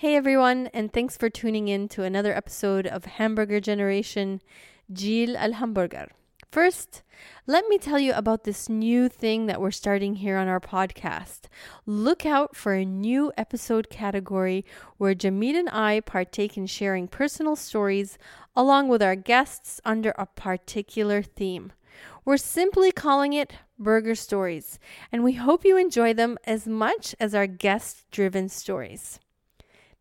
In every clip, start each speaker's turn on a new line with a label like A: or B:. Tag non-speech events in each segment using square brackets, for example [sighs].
A: Hey everyone, and thanks for tuning in to another episode of Hamburger Generation Jil al Hamburger. First, let me tell you about this new thing that we're starting here on our podcast. Look out for a new episode category where Jamil and I partake in sharing personal stories along with our guests under a particular theme. We're simply calling it Burger Stories, and we hope you enjoy them as much as our guest driven stories.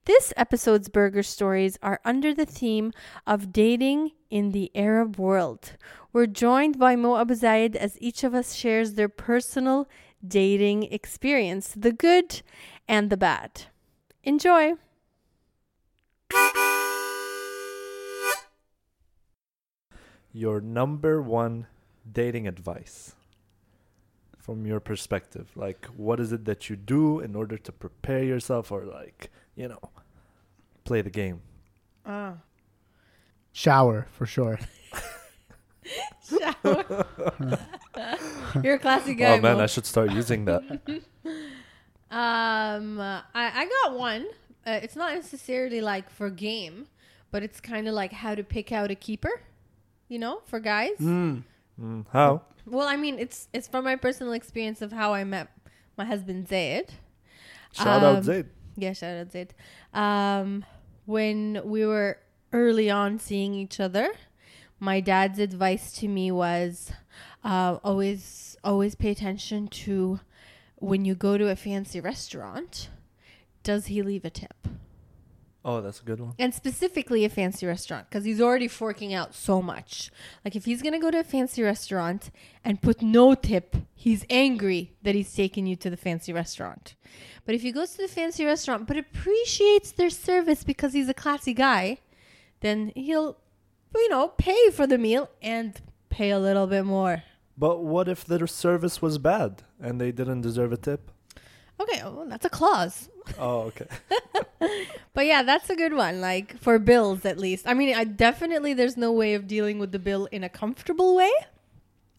A: This episode's burger stories are under the theme of dating in the Arab world. We're joined by Mo Abu Zayed as each of us shares their personal dating experience, the good and the bad. Enjoy!
B: Your number one dating advice from your perspective. Like, what is it that you do in order to prepare yourself or, like, you know, play the game?
A: Ah.
C: Shower for sure.
A: Shower. [laughs] You're a classy guy.
B: oh, man,
A: Mo.
B: I should start using that. [laughs]
A: Um, uh, I I got one. Uh, it's not necessarily like for game, but it's kind of like how to pick out a keeper. You know, for guys.
C: Mm.
B: Mm, how?
A: Well, I mean, it's it's from my personal experience of how I met my husband Zaid.
B: Shout out
A: Um,
B: Zaid.
A: Yeah, shout out Zaid. Um, when we were early on seeing each other, my dad's advice to me was uh, always always pay attention to when you go to a fancy restaurant. Does he leave a tip?
B: Oh, that's a good one.
A: and specifically a fancy restaurant because he's already forking out so much. Like if he's gonna go to a fancy restaurant and put no tip, he's angry that he's taking you to the fancy restaurant. But if he goes to the fancy restaurant but appreciates their service because he's a classy guy, then he'll, you know, pay for the meal and pay a little bit more.
B: But what if their service was bad and they didn't deserve a tip?
A: Okay, well, that's a clause.
B: Oh, okay. [laughs]
A: But yeah, that's a good one. Like for bills, at least. I mean, I definitely there's no way of dealing with the bill in a comfortable way.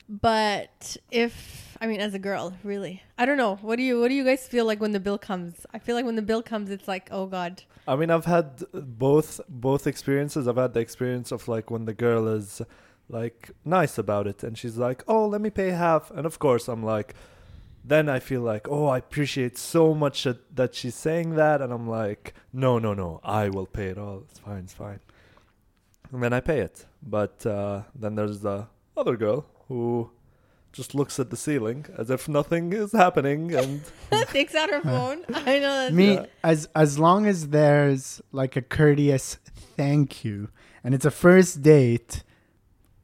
A: But if I mean, as a girl, really, I don't know. What do you What do you guys feel like when the bill comes? I feel like when the bill comes, it's like, oh god.
B: I mean, I've had both both experiences. I've had the experience of like when the girl is like nice about it and she's like, "Oh, let me pay half." And of course, I'm like then I feel like, "Oh, I appreciate so much that, that she's saying that." And I'm like, "No, no, no. I will pay it all. It's fine. It's fine." And then I pay it. But uh, then there's the other girl who just looks at the ceiling as if nothing is happening and [laughs]
A: Takes out her phone. [laughs] I know. That's
C: Me
B: Yeah.
C: as as long as there's like a courteous thank you and it's a first date,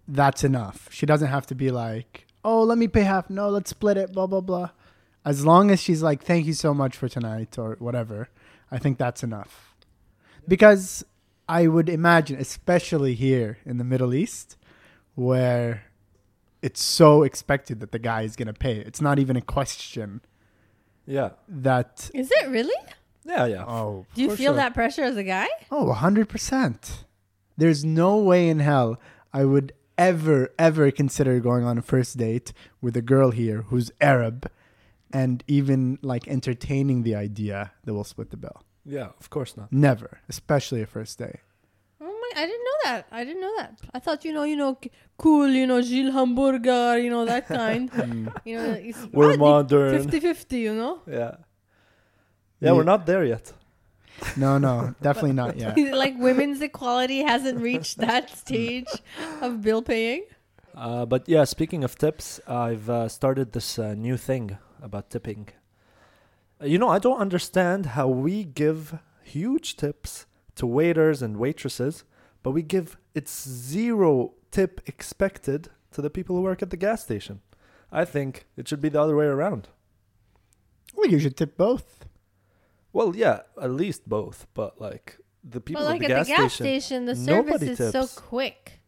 C: that's enough. She doesn't have to be like, "Oh, let me pay half." No, let's split it, blah blah blah. As long as she's like, "Thank you so much for tonight" or whatever, I think that's enough. Because I would imagine, especially here in the Middle East, where it's so expected that the guy is going to pay. It's not even a question
B: yeah.
C: that
A: Is it really?
B: Yeah, yeah.
C: oh,
A: Do you feel
C: sure.
A: that pressure as a guy?
C: Oh, 100%. There's no way in hell I would ever, ever consider going on a first date with a girl here who's Arab and even like entertaining the idea that we'll split the bill.
B: Yeah, of course not.
C: Never, especially a first date.
A: Oh my! I didn't know that. I didn't know that. I thought you know, you know, cool, you know, Jil Hamburger, you know that [laughs] kind. Hmm. you know, it's,
B: We're modern.
A: 50-50, you know.
B: Yeah. Yeah, we're not there yet.
C: No, no, definitely not [laughs] yet. [laughs]
A: like women's equality hasn't reached that stage of bill paying.
B: Uh, but yeah, speaking of tips, I've uh, started this uh, new thing about tipping. Uh, you know, I don't understand how we give huge tips to waiters and waitresses, but we give it's zero tip expected to the people who work at the gas station. I think it should be the other way around.
C: Well, you should tip both.
B: Well, yeah, at least both, but like the people
A: but like
B: at the
A: at
B: gas
A: the gas
B: station,
A: station, the service
B: nobody
A: is so
B: tips.
A: quick.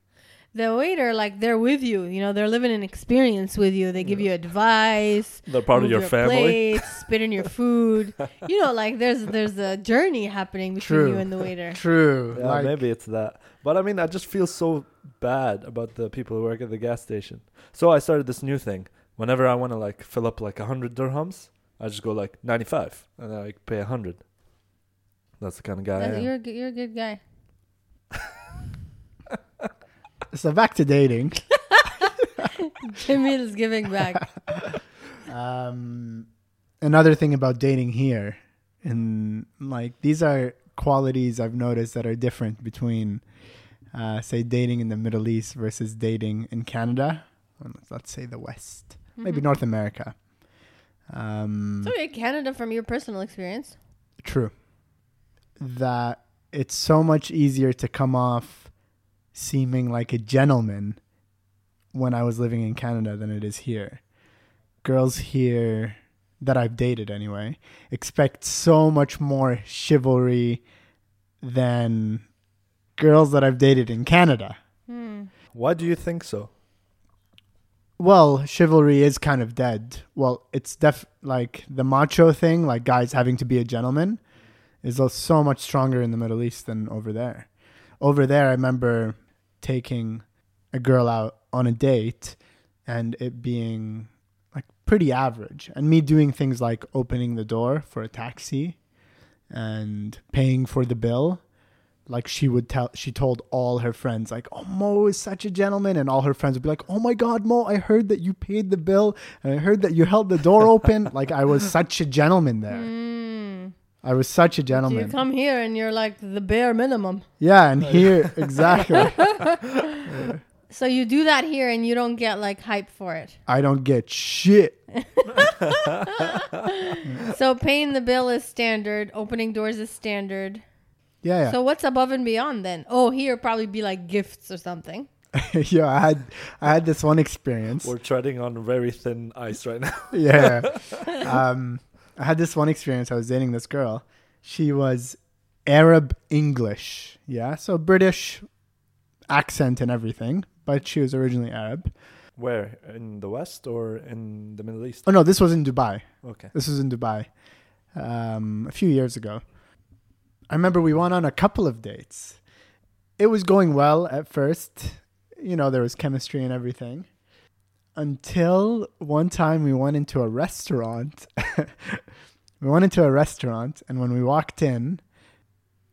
A: The waiter, like they're with you. You know, they're living an experience with you. They give
B: Yeah.
A: you advice.
B: they're part of
A: move
B: your family.
A: Plates, spit in your [laughs] food. you know, like there's [laughs] there's a journey happening between
C: True.
A: you and the waiter. [laughs]
C: True.
B: Yeah,
C: like,
B: maybe it's that. But I mean, I just feel so bad about the people who work at the gas station. So I started this new thing. Whenever I want to like fill up like a hundred dirhams, I just go like ninety five, and then I pay a hundred. That's the kind of guy. I am.
A: you're a good- you're a good guy. [laughs]
C: So back to dating. [laughs]
A: Jimmy is giving back.
C: Um, another thing about dating here, and like these are qualities I've noticed that are different between, uh, say, dating in the Middle East versus dating in Canada. Or Let's say the West, maybe
A: Mhm.
C: North America. Um,
A: So yeah, Canada from your personal experience.
C: True. That it's so much easier to come off seeming like a gentleman when I was living in Canada than it is here. Girls here that I've dated anyway expect so much more chivalry than girls that I've dated in Canada.
A: Hmm.
B: Why do you think so?
C: Well, chivalry is kind of dead. Well, it's def like the macho thing, like guys having to be a gentleman, is so much stronger in the Middle East than over there. Over there, I remember taking a girl out on a date and it being like pretty average, and me doing things like opening the door for a taxi and paying for the bill like she would tell she told all her friends like oh mo is such a gentleman and all her friends would be like oh my god mo i heard that you paid the bill and i heard that you held the door open [laughs] like i was such a gentleman there
A: Hmm.
C: i was such a
A: So you come here and you're like the bare minimum.
C: yeah and here [laughs] exactly [laughs]
A: So you do that here and you don't get like hype for it.
C: i don't get shit
A: So paying the bill is standard, opening doors is standard.
C: Yeah yeah
A: So what's above and beyond then? Oh, here probably be like gifts or something. [laughs]
C: yeah i had i had this one experience
B: We're treading on very thin ice right now. [laughs]
C: yeah. [laughs] Um, I had this one experience. I was dating this girl. She was Arab English. Yeah. So British accent and everything, but she was originally Arab.
B: Where? In the West or in the Middle East?
C: Oh, no, this was in Dubai.
B: Okay.
C: This was in Dubai um, a few years ago. I remember we went on a couple of dates. It was going well at first. You know, there was chemistry and everything. Until one time we went into a restaurant. [laughs] we went into a restaurant, and when we walked in,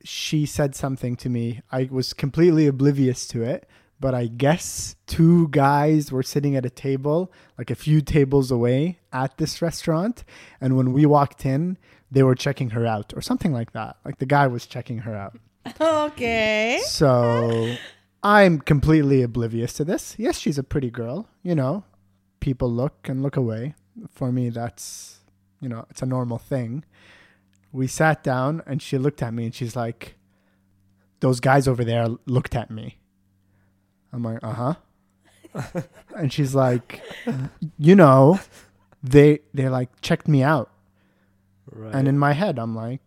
C: she said something to me. I was completely oblivious to it, but I guess two guys were sitting at a table, like a few tables away at this restaurant. And when we walked in, they were checking her out or something like that. Like the guy was checking her out.
A: Okay.
C: So I'm completely oblivious to this. Yes, she's a pretty girl. You know, people look and look away. For me, that's, you know, it's a normal thing. We sat down and she looked at me and she's like, those guys over there looked at me. I'm like, uh huh. [laughs] and she's like, you know, they they like checked me out.
B: Right.
C: And in my head, I'm like,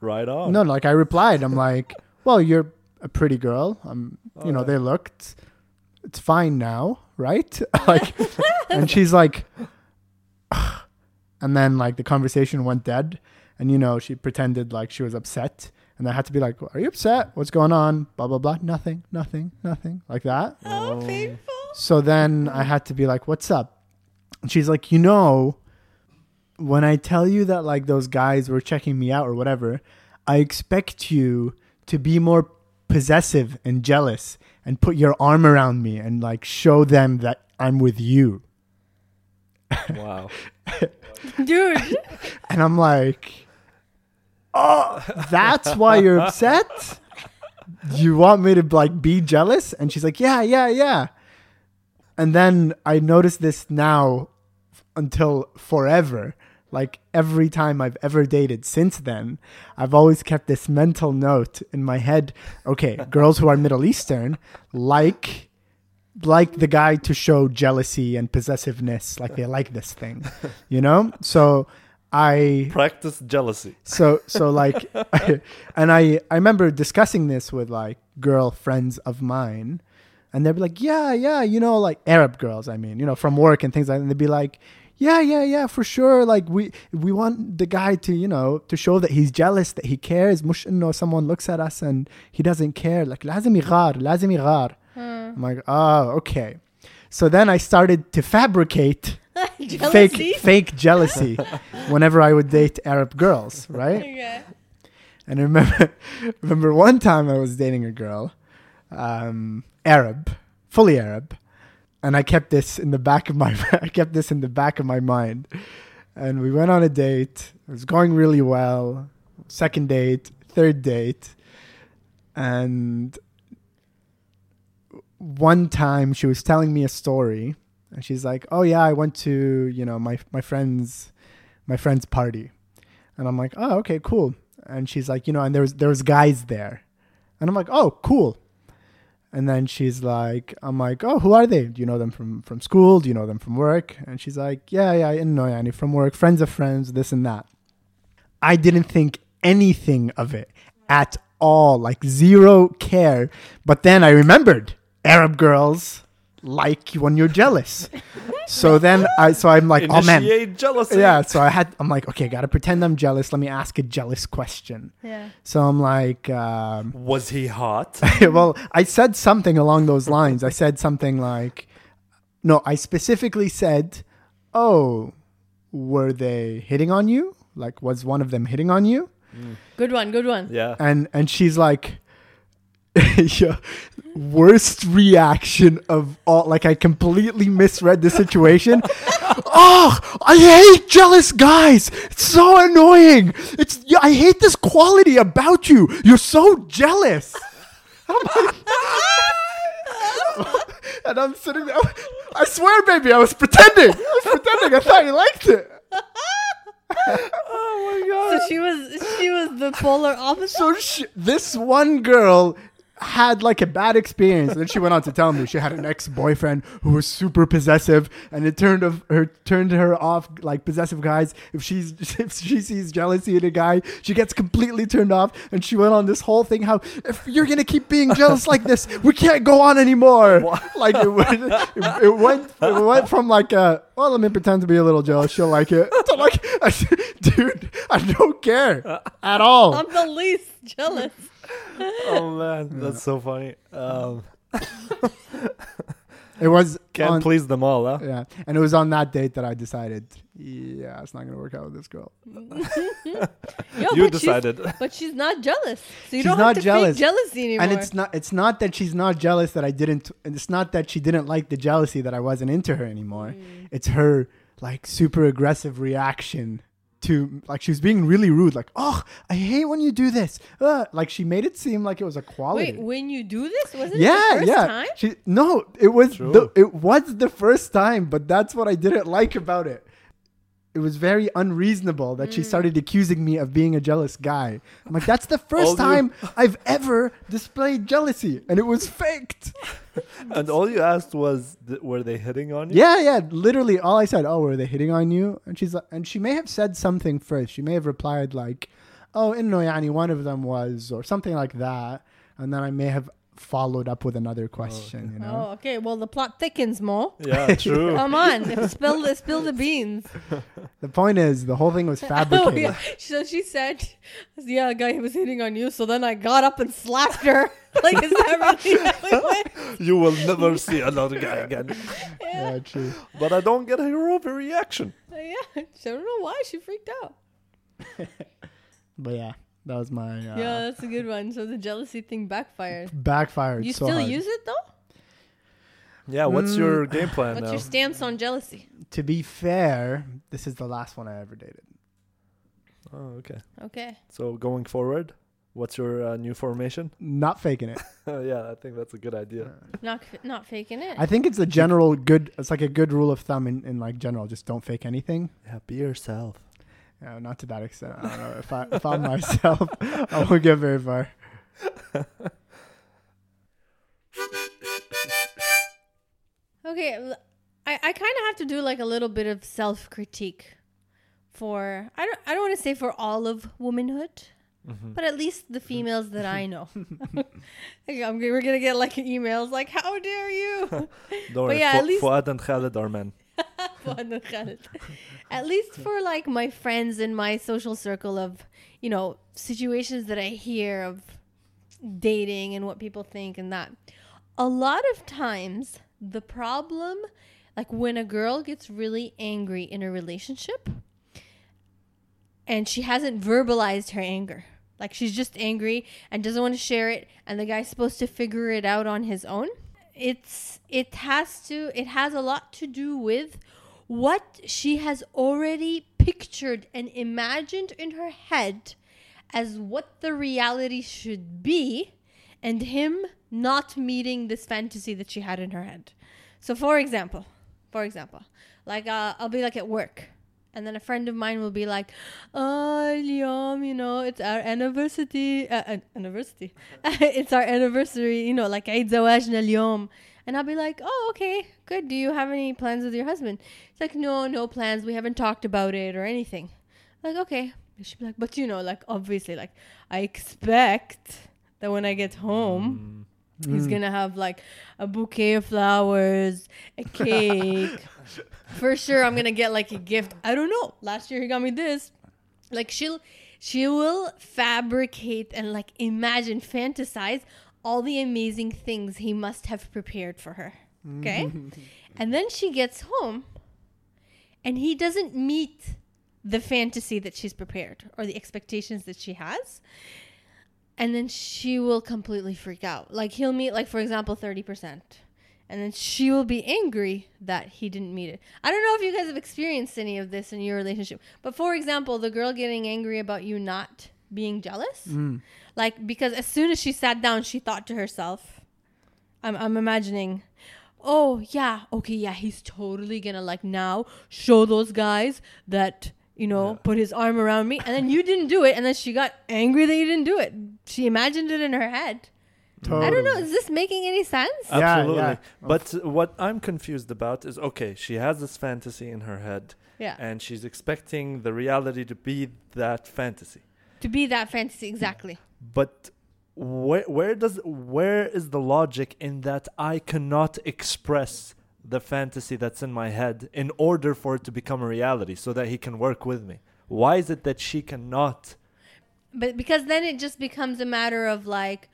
B: right on.
C: no, like I replied, I'm like, [laughs] well, you're a pretty girl. I'm, you know, oh,
B: Alright.
C: they looked. It's fine now, right? [laughs] [laughs] like, and she's like, [sighs] and then like the conversation went dead, and you know she pretended like she was upset, and I had to be like, are you upset? What's going on? Blah blah blah. Nothing, nothing, nothing, like that.
A: Oh,
B: Oh.
A: painful.
C: So then I had to be like, "What's up?" And she's like, "You know, when I tell you that like those guys were checking me out or whatever, I expect you to be more possessive and jealous and put your arm around me and like show them that I'm with you."
B: Wow.
A: Dude. [laughs]
C: And I'm like, "Oh, that's why you're upset? You want me to like be jealous?" And she's like, "Yeah, yeah, yeah." And then I noticed this now f- until forever. Like every time I've ever dated since then, I've always kept this mental note in my head. Okay, [laughs] girls who are Middle Eastern like like the guy to show jealousy and possessiveness, like they like this thing, [laughs] you know. So I
B: Practice jealousy.
C: so so like [laughs] and I I remember discussing this with like girlfriends of mine and they'd be like, "Yeah, yeah, you know, like Arab girls, I mean, you know, from work and things like that." And they'd be like, "Yeah, yeah, yeah, for sure. Like we we want the guy to, you know, to show that he's jealous, that he cares. Mush انه someone looks at us and he doesn't care. Like لازم يغار, لازم يغار." I'm like, "Oh, okay." So then I started to fabricate [laughs]
A: Jealousy.
C: fake fake jealousy whenever I would date Arab girls, right?
A: Okay. [laughs]
C: And I remember, [laughs] remember one time I was dating a girl, um, Arab, fully Arab, and I kept this in the back of my [laughs] I kept this in the back of my mind. And we went on a date. It was going really well. Second date, third date, and one time she was telling me a story, and she's like, "Oh yeah, I went to you know my my friend's my friend's party," and I'm like, "Oh okay, cool." And she's like, "You know," and there was there was guys there, and I'm like, "Oh cool." And then she's like, I'm like, oh, who are they? Do you know them from, from school? Do you know them from work? And she's like, yeah, yeah, I know yani from work, friends of friends, this and that. I didn't think anything of it at all, like zero care. But then I remembered Arab girls like when you're jealous. so then I, so I'm like, oh man,
B: Initiate jealousy.
C: yeah. So I had, I'm like, okay, gotta pretend I'm jealous. Let me ask a jealous question.
A: Yeah.
C: So I'm like, um,
B: Was he hot? [laughs]
C: well, I said something along those lines. I said something like, no, I specifically said, oh, were they hitting on you? Like, was one of them hitting on you?
A: Good one. Good one.
B: yeah.
C: And and she's like, [laughs] yeah, worst reaction of all. Like, I completely misread the situation. [laughs] oh, I hate jealous guys. It's so annoying. It's yeah, I hate this quality about you. You're so jealous. [laughs] and I'm sitting there. I swear, baby, I was pretending. I was pretending. I thought you liked it.
B: Oh my god.
A: So she was she was the polar opposite.
C: So she, this one girl had like a bad experience, and then she went on to tell me she had an ex-boyfriend who was super possessive, and it turned of her turned her off like possessive guys. If she's [laughs] if she sees jealousy in a guy, she gets completely turned off, and she went on this whole thing how if you're gonna keep being jealous like this, we can't go on anymore. Like it, went- it, it went it went from like a well, let me pretend to be a little jealous. She'll like it. To like, [laughs] dude, I don't care uh, at all.
A: I'm the least jealous. [laughs]
B: oh man, that's so funny. Um, [laughs]
C: It was
B: can't
C: on,
B: please them all, huh?
C: yeah, and it was on that date that I decided, yeah, it's not gonna work out with this girl. [laughs]
A: Yo,
B: you
A: but she's-
B: decided.
A: But she's not jealous. So you
C: She's
A: don't
C: not
A: have to
C: jealous.
A: fake jealousy anymore.
C: And it's not it's not that she's not jealous that I didn't and it's not that she didn't like the jealousy that I wasn't into her anymore.
A: Mm.
C: It's her like super aggressive reaction to like she was being really rude like oh i hate when you do this. Uh, like she made it seem like it was a quality.
A: Wait, when you do this, wasn't it
C: yeah
A: the first
C: yeah.
A: time?
C: she no it was
B: True.
C: the, it was the first time but that's what i didn't like about it it was very unreasonable that
A: Mm.
C: she started accusing me of being a jealous guy. I'm like that's the
B: All
C: first
B: you-
C: time i've ever displayed jealousy and it was faked. [laughs]
B: And all you asked was, th- were they hitting on you?
C: yeah yeah literally all i said oh were they hitting on you? And she's like and she may have said something first. She may have replied like oh no yani one of them was or something like that. And then i may have followed up with another question oh, you know
A: Oh, okay. Well, the plot thickens, more.
B: Yeah, [laughs] true.
A: Come on, spill the spill the beans. [laughs]
C: The point is, the whole thing was [laughs]
A: Oh,
C: fabricated.
A: yeah. So she said, "Yeah, a guy was hitting on you." So then I got up and slapped her. like, is that really how it went?
B: you will never see another guy again.
C: yeah, true.
B: But I don't get her overreaction.
A: Yeah, I don't know why she freaked out.
C: But yeah, that was my uh,
A: yeah, that's a good one. So the jealousy thing backfired.
C: backfired.
A: You
C: so
A: still
C: hard.
A: use it though?
B: Yeah, what's
C: Mm.
B: your game plan
A: What's
B: now?
A: your stance on jealousy?
C: To be fair, this is the last one I ever dated.
B: oh, okay.
A: Okay.
B: So going forward, what's your uh, new formation?
C: Not faking it. [laughs]
B: yeah, I think that's a good idea.
A: Not not faking it.
C: I think it's a general good. It's like a good rule of thumb in, in like general. Just don't fake anything.
B: Yeah, be yourself.
C: Yeah, not to that extent. I don't know if I if I'm myself, [laughs] I won't get very far.
A: Okay, I, I kind of have to do like a little bit of self critique for I don't I don't want to say for all of womanhood,
B: Mhm.
A: but at least the females that I know. [laughs] [laughs] I'm, we're gonna get like emails like "How dare you!"
B: Don't worry,
A: yeah,
B: Fu-
A: at least-
B: Fuad and Khaled are men.
A: Fuad Khaled. At least for like my friends in my social circle of you know situations that I hear of dating and what people think and that. A lot of times, the problem, like when a girl gets really angry in a relationship and she hasn't verbalized her anger, Like she's just angry and doesn't want to share it and the guy's supposed to figure it out on his own. It's it has to it has a lot to do with what she has already pictured and imagined in her head as what the reality should be and him not meeting this fantasy that she had in her head. So for example, for example, like uh, I'll be like at work and then a friend of mine will be like, "Oh, Liam, you know, it's our anniversary. Uh, anniversary. [laughs] it's our anniversary. You know, like Eid Zawajna Liam." And I'll be like, "Oh, okay, good. Do you have any plans with your husband?" It's like, "No, no plans. We haven't talked about it or anything." Like, okay. She'd be like, "But you know, like obviously, like I expect that when I get home."
B: Mm.
A: He's
C: Mm.
A: gonna have like a bouquet of flowers, a [laughs] cake. For sure, I'm gonna get like a gift. I don't know. Last year he got me this. Like she'll, she will fabricate and like imagine, fantasize all the amazing things he must have prepared for her. Okay, [laughs] and then she gets home, and he doesn't meet the fantasy that she's prepared or the expectations that she has and then she will completely freak out. Like he'll meet like for example 30%. And then she will be angry that he didn't meet it. I don't know if you guys have experienced any of this in your relationship. But for example, the girl getting angry about you not being jealous.
C: Mm.
A: Like because as soon as she sat down, she thought to herself, I'm I'm imagining, oh yeah, okay, yeah, he's totally gonna like now show those guys that you know
B: Yeah.
A: put his arm around me, and then you didn't do it, and then she got angry that you didn't do it. She imagined it in her head. I don't know. Is this making any sense?
C: Yeah,
B: Absolutely.
C: yeah.
B: But what I'm confused about is okay, she has this fantasy in her head
A: Yeah.
B: and she's expecting the reality to be that fantasy.
A: To be that fantasy, exactly.
B: But where where does where is the logic in that I cannot express the fantasy that's in my head in order for it to become a reality so that he can work with me? Why is it that she cannot?
A: But because then it just becomes a matter of like,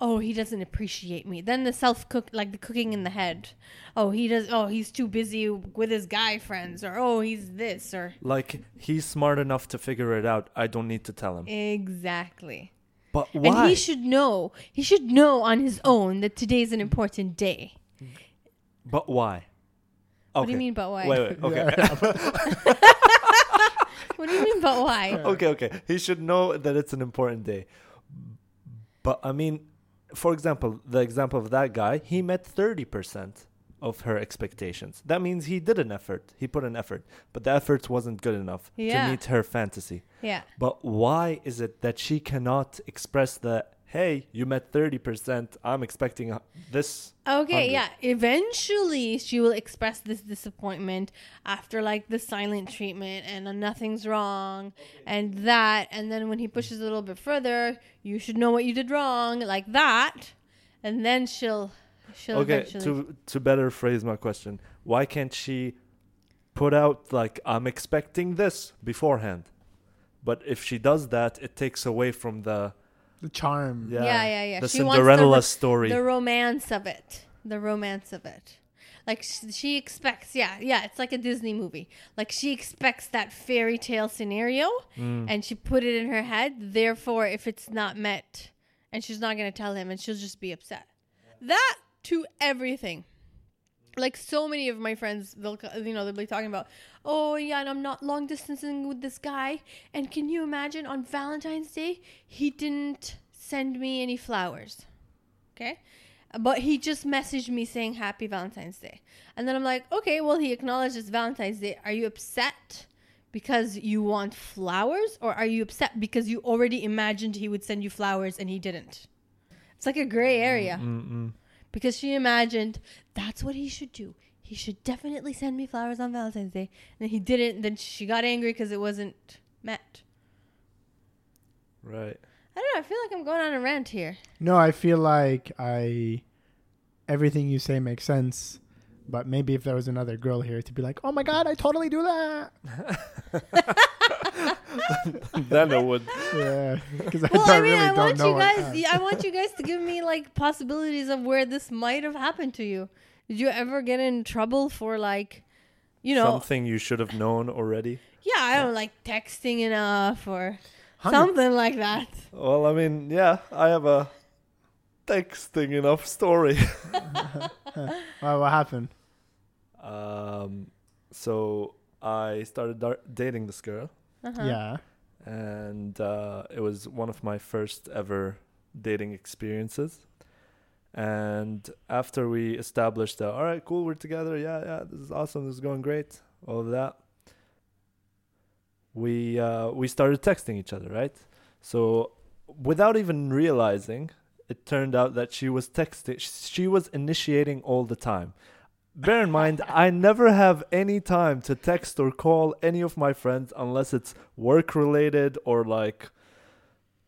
A: oh, he doesn't appreciate me. Then the self cook, like the cooking in the head. Oh, he does. Oh, he's too busy with his guy friends, or oh, he's this, or
B: Like he's smart enough to figure it out. I don't need to tell him.
A: exactly.
B: But why And
A: he should know. He should know on his own that today's an important day.
B: but why?
A: What do you mean? But why?
B: Wait, wait. Okay. [laughs]
A: What do you mean? But why?
B: okay, okay. He should know that it's an important day. But I mean, for example, the example of that guy, he met 30% of her expectations. That means he did an effort. He put an effort, but the effort wasn't good enough
A: Yeah.
B: to meet her fantasy.
A: Yeah.
B: But why is it that she cannot express that, hey, you met 30%, I'm expecting this?
A: Okay,
B: 100.
A: yeah. Eventually, she will express this disappointment after like the silent treatment and uh, nothing's wrong and that. And then when he pushes a little bit further, you should know what you did wrong, like that. And then she'll, she'll
B: Okay,
A: eventually.
B: to to better phrase my question, why can't she put out like I'm expecting this beforehand? But if she does that, it takes away from the
C: The charm.
B: yeah,
A: yeah, yeah, yeah.
B: the
A: She wants the
B: Cinderella story.
A: the romance of it the romance of it like sh- she expects yeah yeah it's like a disney movie like she expects that fairy tale scenario
B: Mm.
A: and she put it in her head therefore if it's not met and she's not going to tell him and she'll just be upset that to everything like so many of my friends they'll you know they'll be talking about oh yeah and i'm not long distancing with this guy and can you imagine on valentine's day he didn't send me any flowers okay? But he just messaged me saying happy valentine's day. And then i'm like okay well he acknowledges valentine's day. Are you upset because you want flowers or are you upset because you already imagined he would send you flowers and he didn't? It's like a gray area.
B: Mm-mm.
A: Because she imagined that's what he should do. He should definitely send me flowers on Valentine's Day. And he didn't. Then she got angry because it wasn't met.
B: Right.
A: I don't know. I feel like I'm going on a rant here.
C: No, I feel like I everything you say makes sense. But maybe if there was another girl here to be like, "Oh my god, I totally do that." [laughs] [laughs]
B: then it would.
C: Yeah, because I
A: Well,
C: don't
A: I mean,
C: really
A: I
C: don't
A: want
C: know.
A: you guys. I want you [laughs] guys to give me like possibilities of where this might have happened to you. Did you ever get in trouble for like, you know,
B: something you should have known already.
A: yeah, I don't know, like texting enough or
C: Hundred-
A: Something like that.
B: Well, I mean, yeah, I have a texting enough story.
C: Well, what happened?
B: Um, so I started dar- dating this girl,
A: Uh-huh.
C: Yeah.
B: and uh, it was one of my first ever dating experiences. And after we established that, all right, cool, we're together. Yeah, yeah, this is awesome. This is going great. All of that. We uh, we started texting each other, right? So without even realizing, it turned out that she was texting. She was initiating all the time. Bear in mind, I never have any time to text or call any of my friends unless it's work related or like,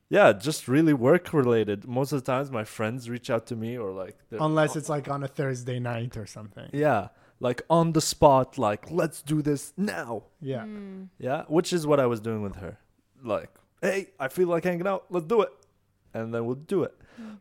B: yeah, just really work related. Most of the times, my friends reach out to me or like,
C: Unless it's like on a Thursday night or something.
B: yeah, like on the spot, like let's do this now.
C: Yeah.
A: Mm.
B: Yeah, which is what I was doing with her. Like, hey, I feel like hanging out. Let's do it, and then we'll do it.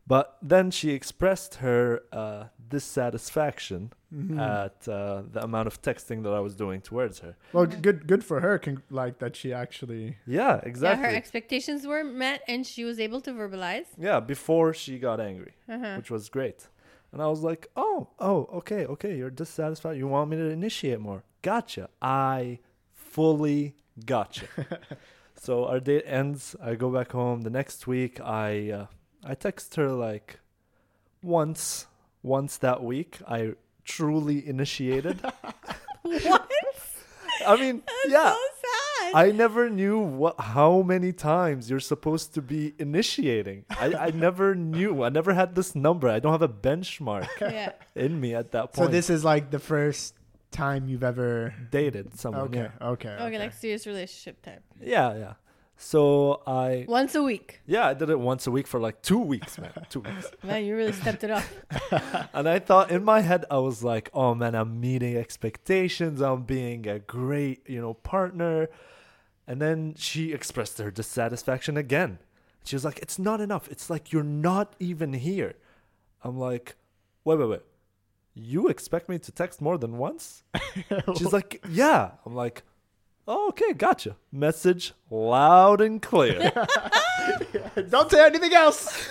B: But then she expressed her uh, dissatisfaction
C: Mhm.
B: at uh, the amount of texting that I was doing towards her.
C: well, good, good for her. Con- like that, she actually.
B: Yeah,
A: Yeah,
B: exactly.
A: her expectations were met and she was able to verbalize.
B: yeah, before she got angry,
A: Uh-huh.
B: which was great. And I was like, oh, oh, okay, okay, you're dissatisfied. You want me to initiate more? Gotcha. I fully gotcha. [laughs] so our date ends. I go back home. The next week, I uh, I text her like once, once that week. I truly initiated. [laughs]
A: what?
B: I mean, yeah.
A: So sad.
B: I never knew what how many times you're supposed to be initiating. I, I [laughs] never knew. I never had this number. I don't have a benchmark [laughs]
A: yeah.
B: in me at that point.
C: So this is like the first time you've ever.
B: dated someone.
C: Okay.
B: Yeah.
C: Okay.
A: Okay, like serious relationship type.
B: yeah, yeah. So I
A: Once a week.
B: yeah I did it once a week for like two weeks, man. [laughs] Two weeks.
A: Man, you really stepped it up. [laughs]
B: And I thought in my head I was like, oh man, I'm meeting expectations. I'm being a great you know partner. And then she expressed her dissatisfaction again. She was like, it's not enough. It's like you're not even here. I'm like, wait, wait, wait. You expect me to text more than once? [laughs] She's like, yeah. I'm like, oh, okay, gotcha. Message loud and clear. [laughs]
C: Don't say anything else.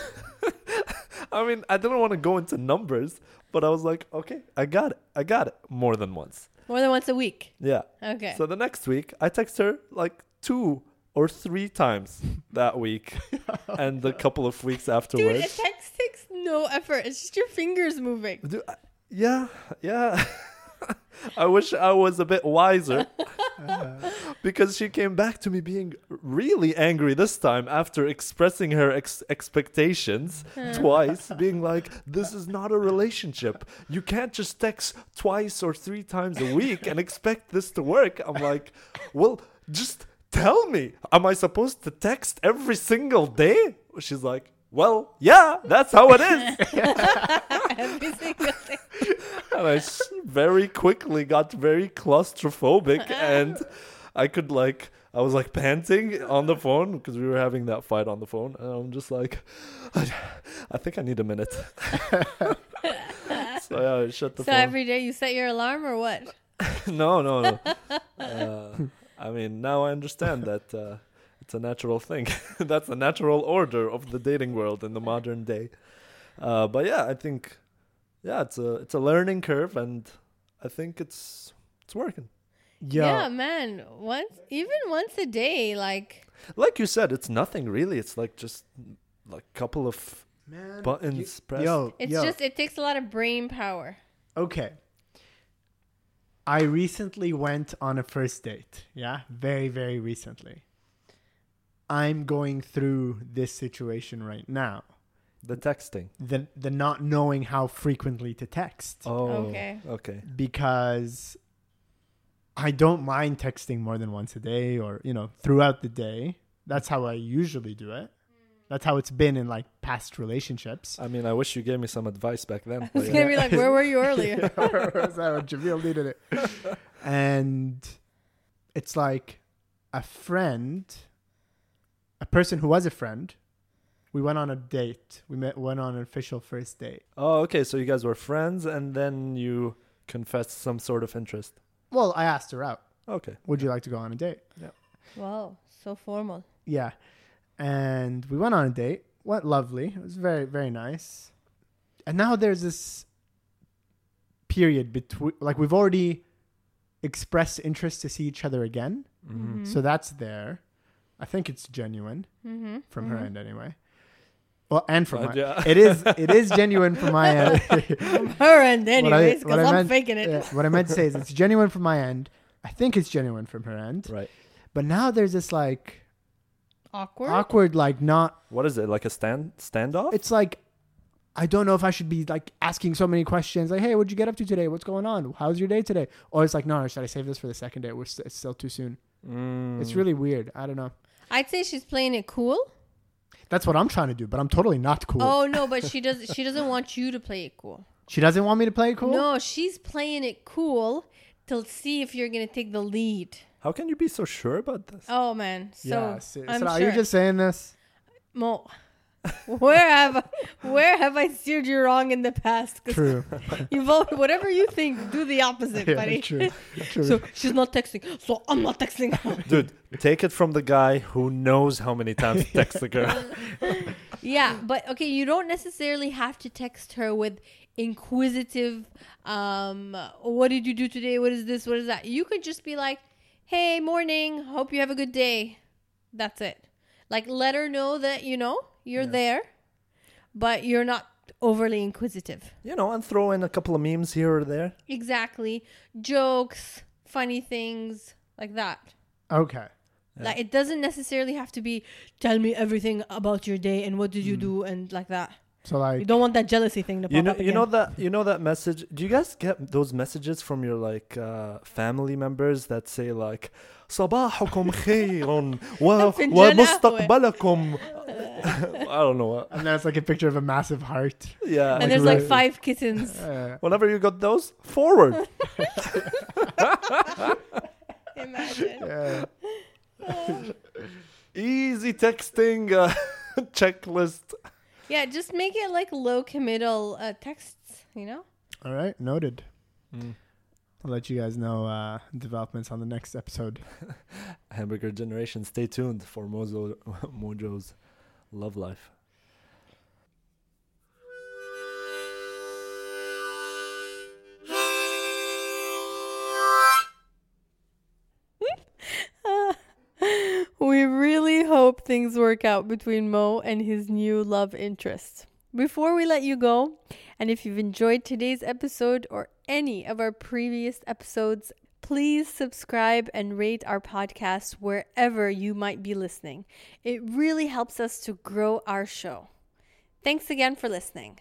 C: [laughs]
B: I mean, I didn't want to go into numbers, but I was like, okay, I got it. I got it. More than once.
A: More than once a week.
B: Yeah.
A: Okay.
B: So the next week, I text her like two or three times that week [laughs] and a couple of weeks afterwards.
A: Dude,
B: afterwards.
A: it text takes no effort. It's just your fingers moving.
B: Dude, I- yeah, yeah. [laughs] I wish I was a bit wiser [laughs] because she came back to me being really angry this time after expressing her ex- expectations twice, being like, This is not a relationship. You can't just text twice or three times a week and expect this to work. I'm like, Well, just tell me, am I supposed to text every single day? She's like, Well, yeah, that's how it is.
A: Every single day.
B: and I very quickly got very claustrophobic [laughs] and I could like I was like panting on the phone because we were having that fight on the phone and I'm just like [sighs] I think I need a minute. [laughs] so yeah, I shut the
A: So
B: phone.
A: every day you set your alarm or what? [laughs]
B: no, no, no. Uh, I mean, now I understand that uh, it's a natural thing. [laughs] That's a natural order of the dating world in the modern day. Uh, but yeah, I think yeah, it's a it's a learning curve, and I think it's it's working.
A: Yeah,
C: Yeah.
A: man. Once, even once a day, like
B: Like you said, it's nothing really. It's like just like a couple of
C: Man.
B: buttons pressed.
C: Yo,
A: it's
C: yo.
A: just it takes a lot of brain power.
C: Okay. I recently went on a first date. Yeah, very very recently. I'm going through this situation right now.
B: the texting.
C: The the not knowing how frequently to text
B: Oh,
A: Okay.
B: okay.
C: because I don't mind texting more than once a day or, you know, throughout the day. That's how I usually do it. That's how it's been in like past relationships.
B: I mean, I wish you gave me some advice back then.
A: It's
B: but
A: was
B: yeah.
A: gonna be like, where were you [laughs] earlier? [laughs]
C: That's how Jamil needed it. [laughs] And it's like a friend, a person who was a friend. We went on a date. We met, went on an official first date.
B: Oh, okay. So you guys were friends, and then you confessed some sort of interest.
C: Well, I asked her out.
B: Okay.
C: Would you like to go on a date? Yeah.
A: Wow, so formal.
C: Yeah. and we went on a date. Went lovely. It was very very nice. And now there's this period between like we've already expressed interest to see each other again.
B: Mhm.
C: So that's there. I think it's genuine
A: mm-hmm.
C: from her end anyway. Well, and from
B: But
C: my,
B: yeah.
C: it is it is genuine from my end. [laughs]
A: from Her end,
C: What I-
A: anyways,
C: what
A: because
C: I
A: I'm
C: meant-
A: faking it.
C: Yeah, what I meant to say is it's genuine from my end. I think it's genuine from her end.
B: Right.
C: But now there's this like
A: Awkward.
C: awkward like not
B: What is it? Like a stand standoff?
C: it's like I don't know if I should be like asking so many questions like hey what'd you get up to today what's going on how's your day today or it's like no should I save this for the second day We're st- it's still too soon
B: Mm.
C: it's really weird I don't know
A: I'd say she's playing it cool.
C: that's what I'm trying to do but I'm totally not cool
A: Oh no, but [laughs] she does. She doesn't want you to play it cool.
C: she doesn't want me to play it cool
A: No, she's playing it cool to see if you're gonna take the lead.
B: How can you be so sure about this?
A: Oh man, so
C: yeah so,
A: I'm
C: so are you just saying this
A: Mo, where have where have I steered you wrong in the past?
C: true [laughs]
A: You've al- whatever you think, do the opposite,
C: yeah,
A: buddy.
C: true true
A: So she's not texting, so I'm not texting. her. [laughs]
B: Dude, take it from the guy who knows how many times to text the girl. [laughs]
A: yeah, but okay, you don't necessarily have to text her with inquisitive. Um, what did you do today? What is this? What is that? You could just be like, "Hey, morning. Hope you have a good day." That's it. Like, let her know that you know you're
C: Yeah.
A: there, but you're not overly inquisitive.
B: You know, and throw in a couple of memes here or there.
A: Exactly. Jokes, funny things like that.
C: okay
B: Yeah.
A: Like it doesn't necessarily have to be tell me everything about your day and what did you
C: Mm.
A: do and like that.
C: so like You
A: don't want that jealousy thing to pop
B: You know,
A: up
B: you know that you know that message. Do you guys get those messages from your like uh, family members that say like "صباحكم خير [laughs] [laughs] و
A: فنجان
B: ومستقبلكم"? [laughs] I don't know. what-
C: and then it's like a picture of a massive heart
B: Yeah.
A: and
C: like
A: there's like
C: right-
A: five kittens.
C: uh,
B: Whenever you got those, forward.
A: Imagine.
C: yeah.
B: Easy texting uh, checklist.
A: Yeah, just make it like low committal uh, texts, you know?
C: all right noted I'll let you guys know uh, developments on the next episode. [laughs]
B: Hamburger Generation. Stay tuned for Mojo [laughs] Mojo's love life. [laughs]
A: we really hope things work out between Mo and his new love interest. Before we let you go, and if you've enjoyed today's episode or any of our previous episodes, please subscribe and rate our podcast wherever you might be listening. It really helps us to grow our show. Thanks again for listening.